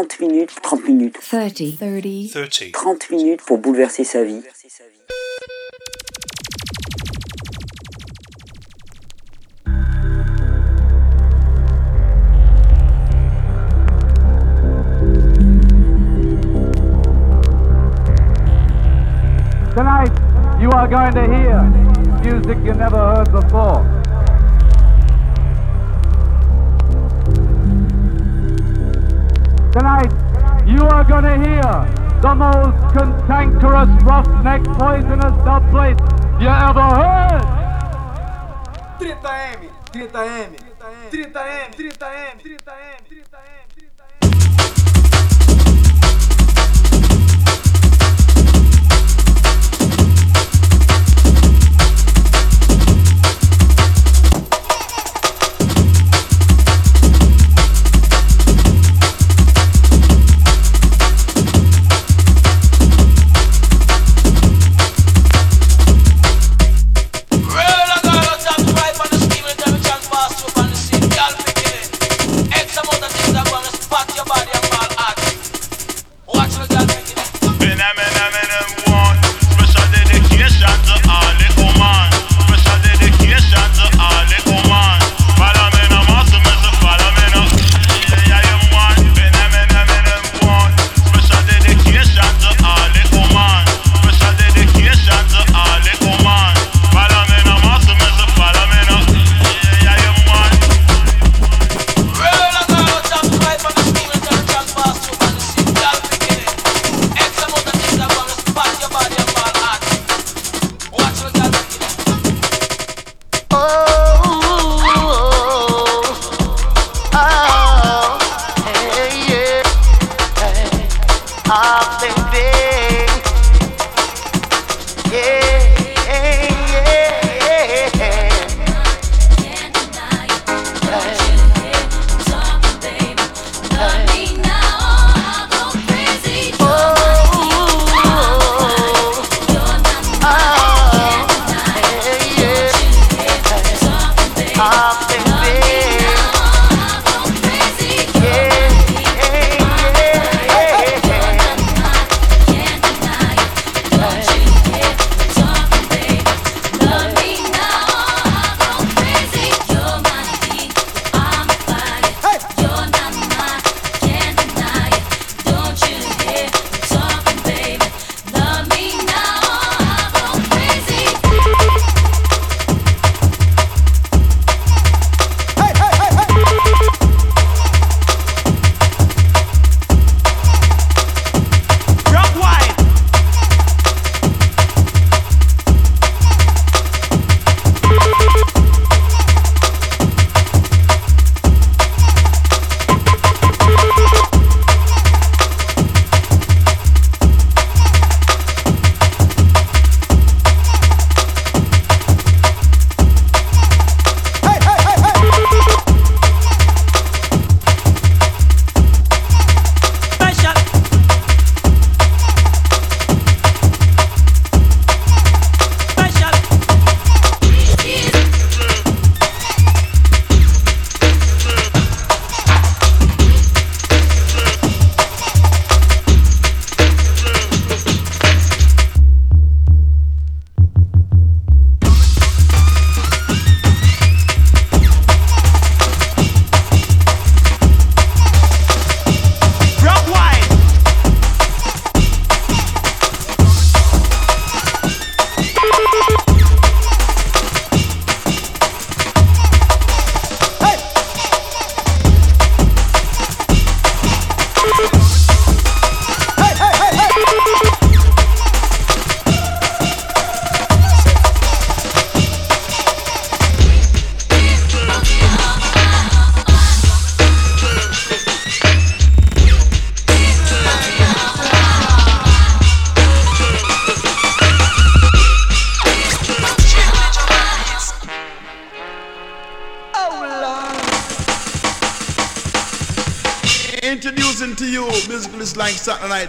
30 minutes, 30 minutes, 30, 30, 30. 30 minutes pour bouleverser sa vie. Tonight, you are going to hear music you never heard before. Are going to hear the most cantankerous, roughneck, poisonous dubplate you ever heard. 30M, 30M, 30M, 30M, 30M, 30M.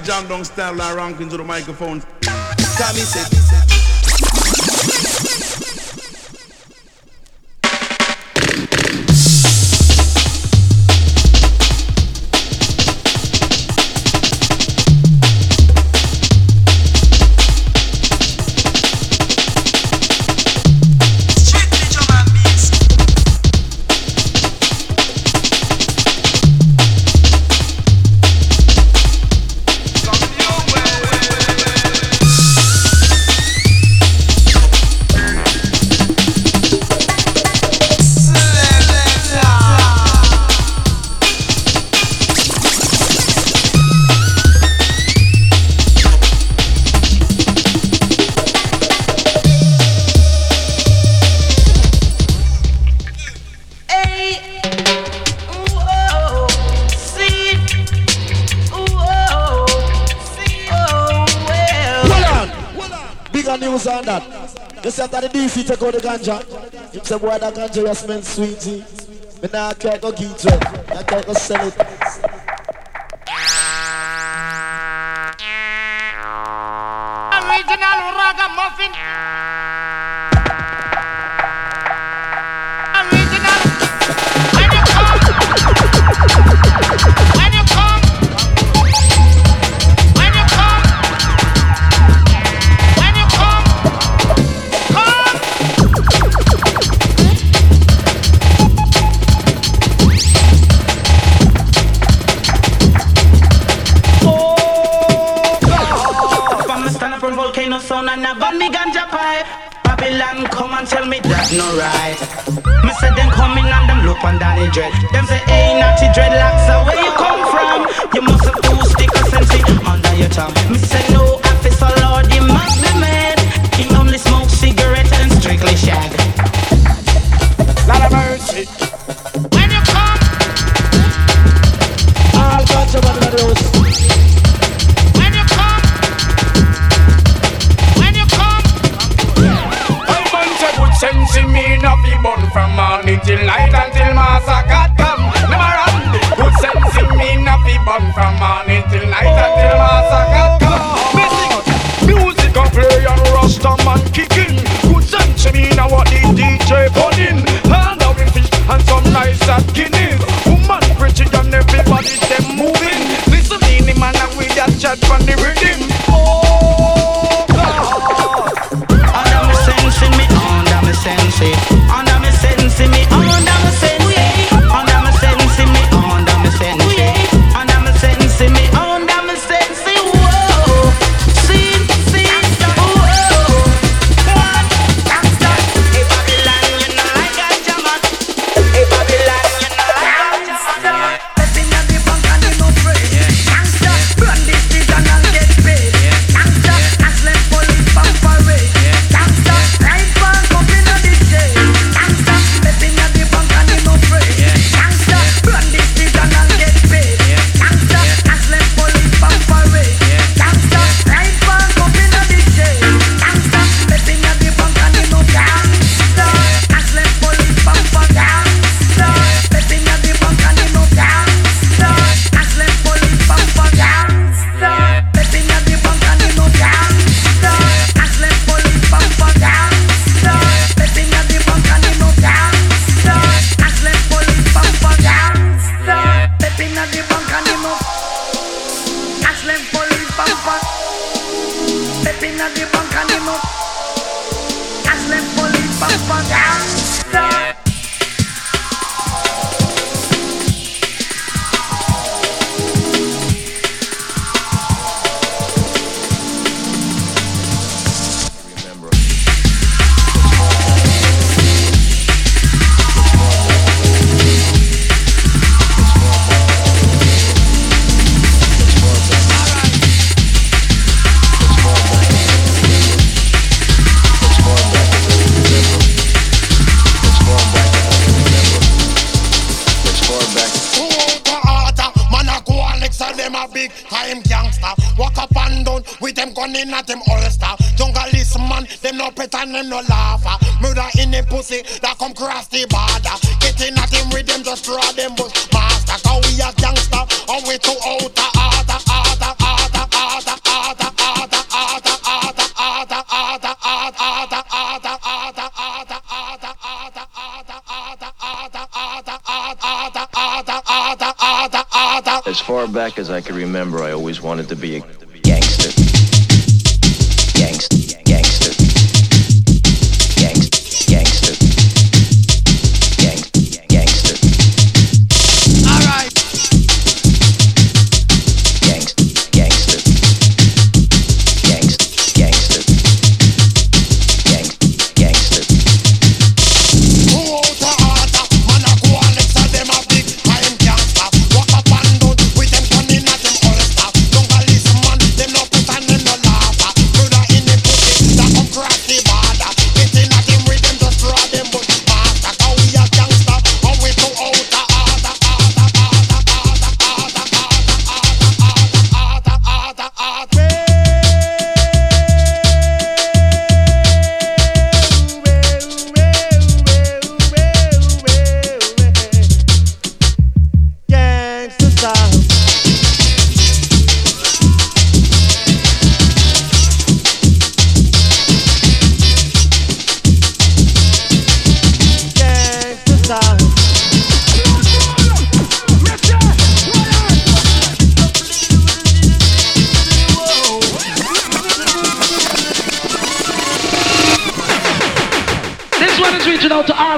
Jam down style and rank into the microphone. Tommy said. On that. You see after the DF take out the ganja. You say boy that ganja you smell sweetie. Me nah care go get it. I can't go sell it. Babylon come and tell me that no right. Me say them coming and them look on Danny Dread. Them say, hey, naughty dreadlocks, so where you come from? You must have two stickers sense under your tongue. Me say no, officer oh, Lord, you must be mad. He only smoke cigarettes and strictly shag. Lot of mercy. When you come, All ganja man in the house. In no be born from morning till night until master God come. Never run. Good sense in me no be born from morning till night until master God come. Music, a play and Rasta man kicking. Good sense in me now what the DJ putting. Hand out with fish and some nice at Guinness. The border. Get in at them with them just draw them bush master. Cause we gangster and we too order. As far back as I can remember, I always wanted to be a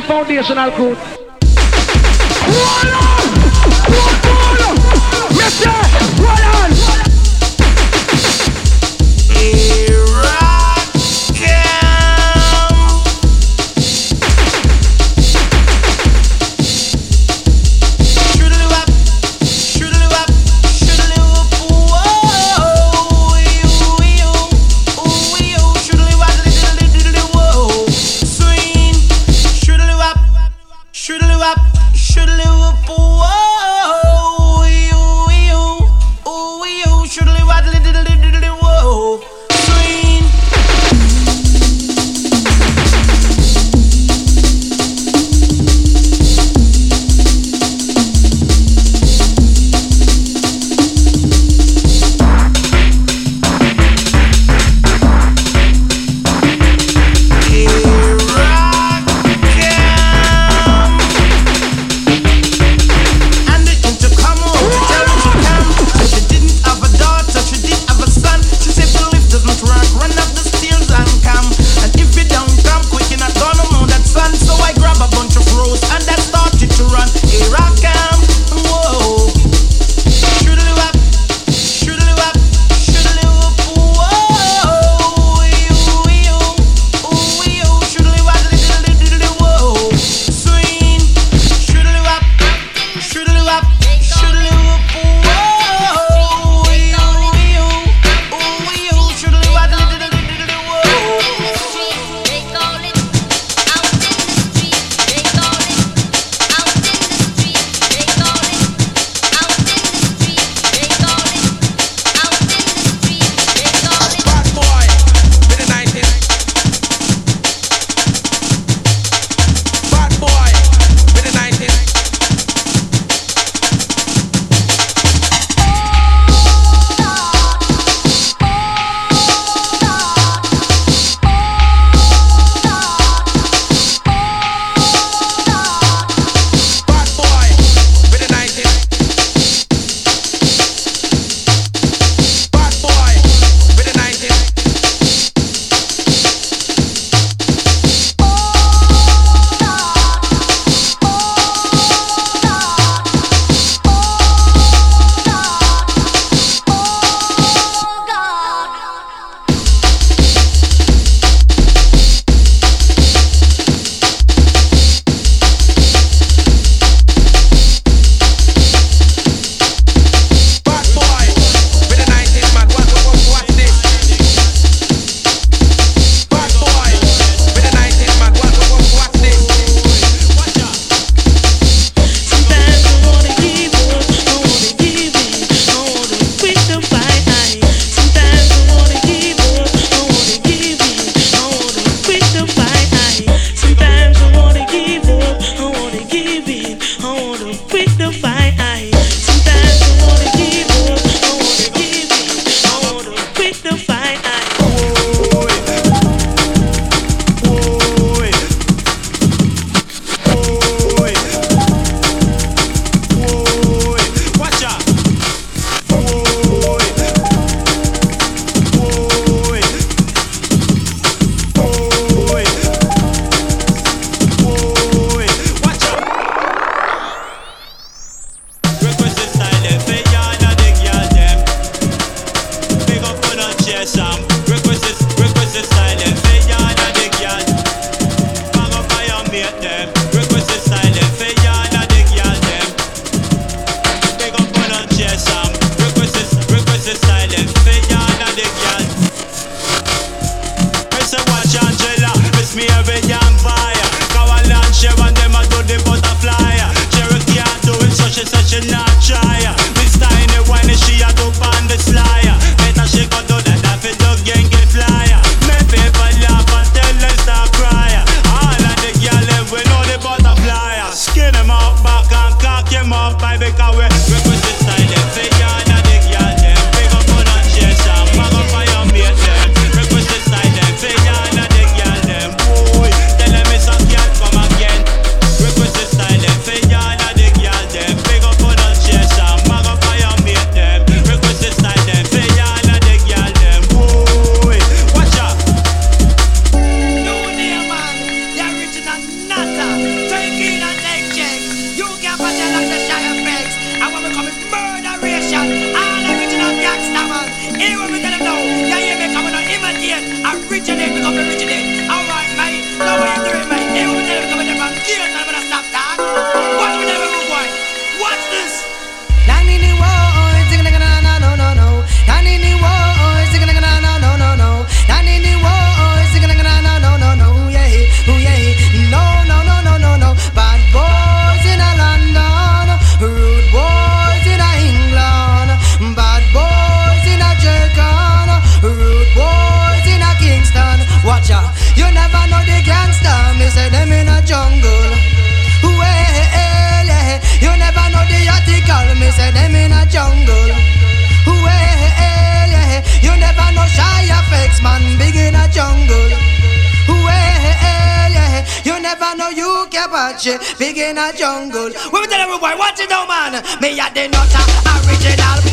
foundational watching big in a jungle. Women tell everybody, watch it now, man. Me a the nutter original.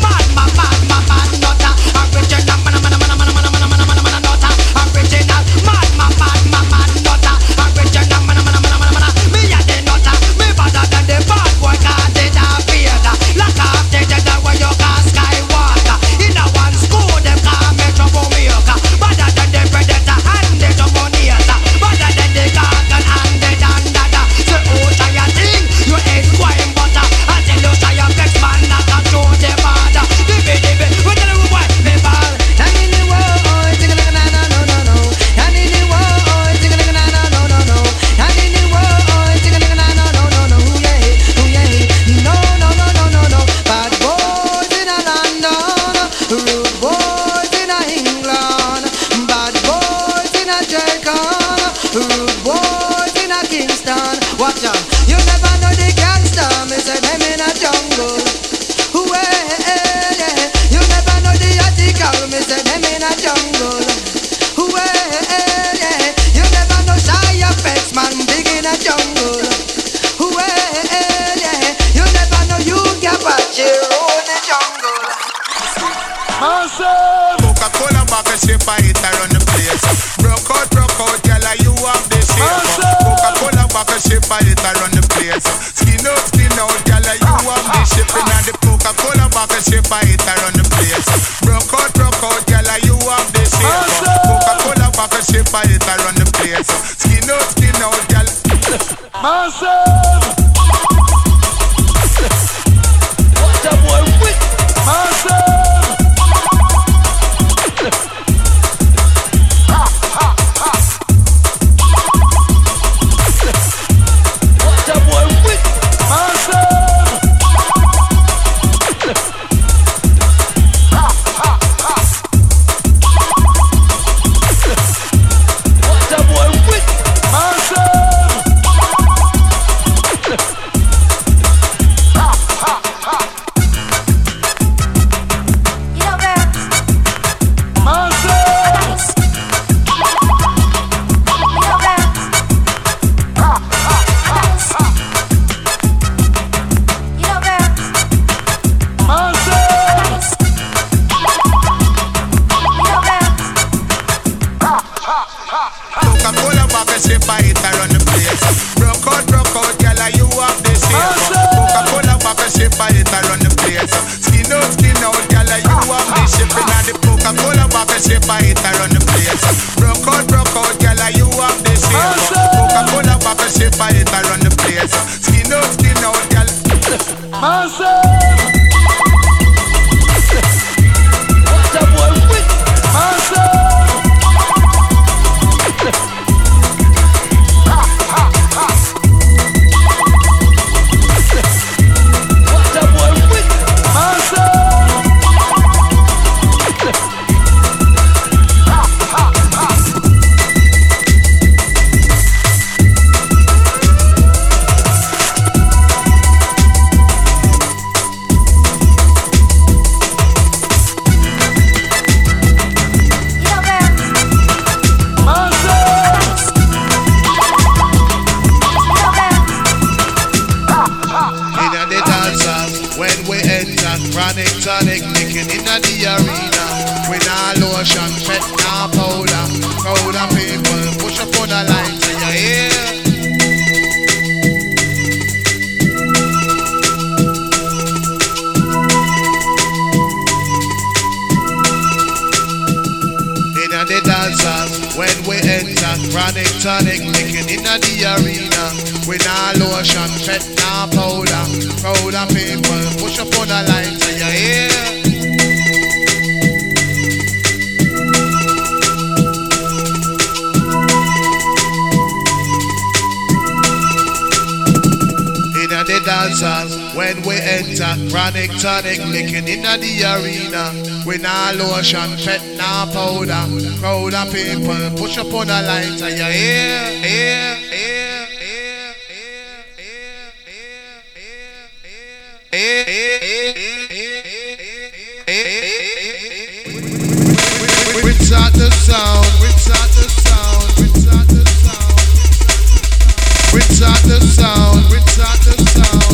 the dance When we enter, chronic tonic licking in the arena. We nah lotion, fed nah powder. Crowd of people push up on the lights, are you here? The dancers when we enter. Chronic tonic licking in the arena. We nah lotion, fat nah powder. Crowd of people push up on the lighter. You hear, hear, hear, hear, hear, hear, Without the sound, without the sound, without the sound, without the sound, without the sound,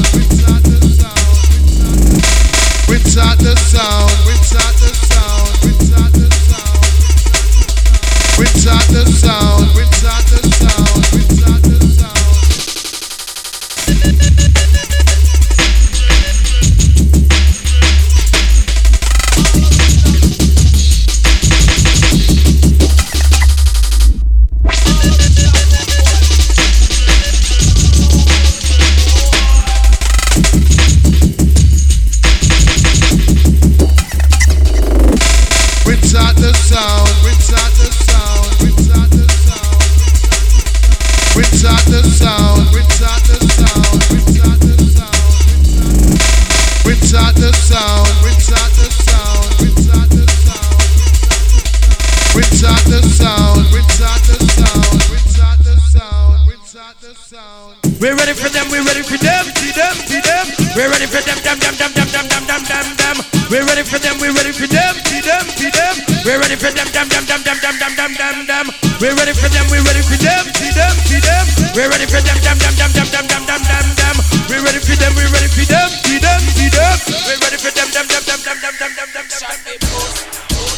We're ready for them, we're ready for them, see them, see them. We're ready for them, them, them, them, them, them, them, them, them, them. We're ready for them, we're ready for them, see them, see them. We're ready for them, them, them, them, them, them, them, them, them, them. We're ready for them, we're ready for them, see them, see them. We're ready for them, them, them, them, them, them, them, them, them, them. We're ready for them, we're ready for them, see them, see them. We're ready for them, them, them, them, them, them, them, them, them, them.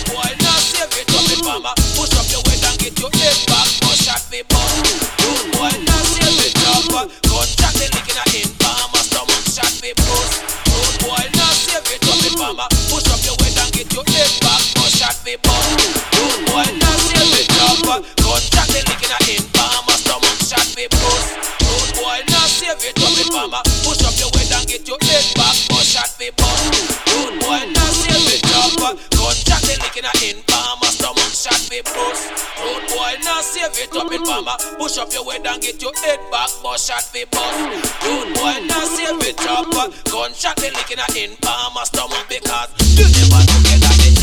Boy, up. Push up your weight and get your head back. No shot me bust. Your head back. No shot me bust. Rude boy, now save it up. Gunshot the licking a in farmer stomach. Shot me bust. Rude boy, now save it up, it, mama. Push up your weight and get your head back. No shot me bust. Rude boy, now save it up. Gunshot the licking a in farmer stomach because you never know that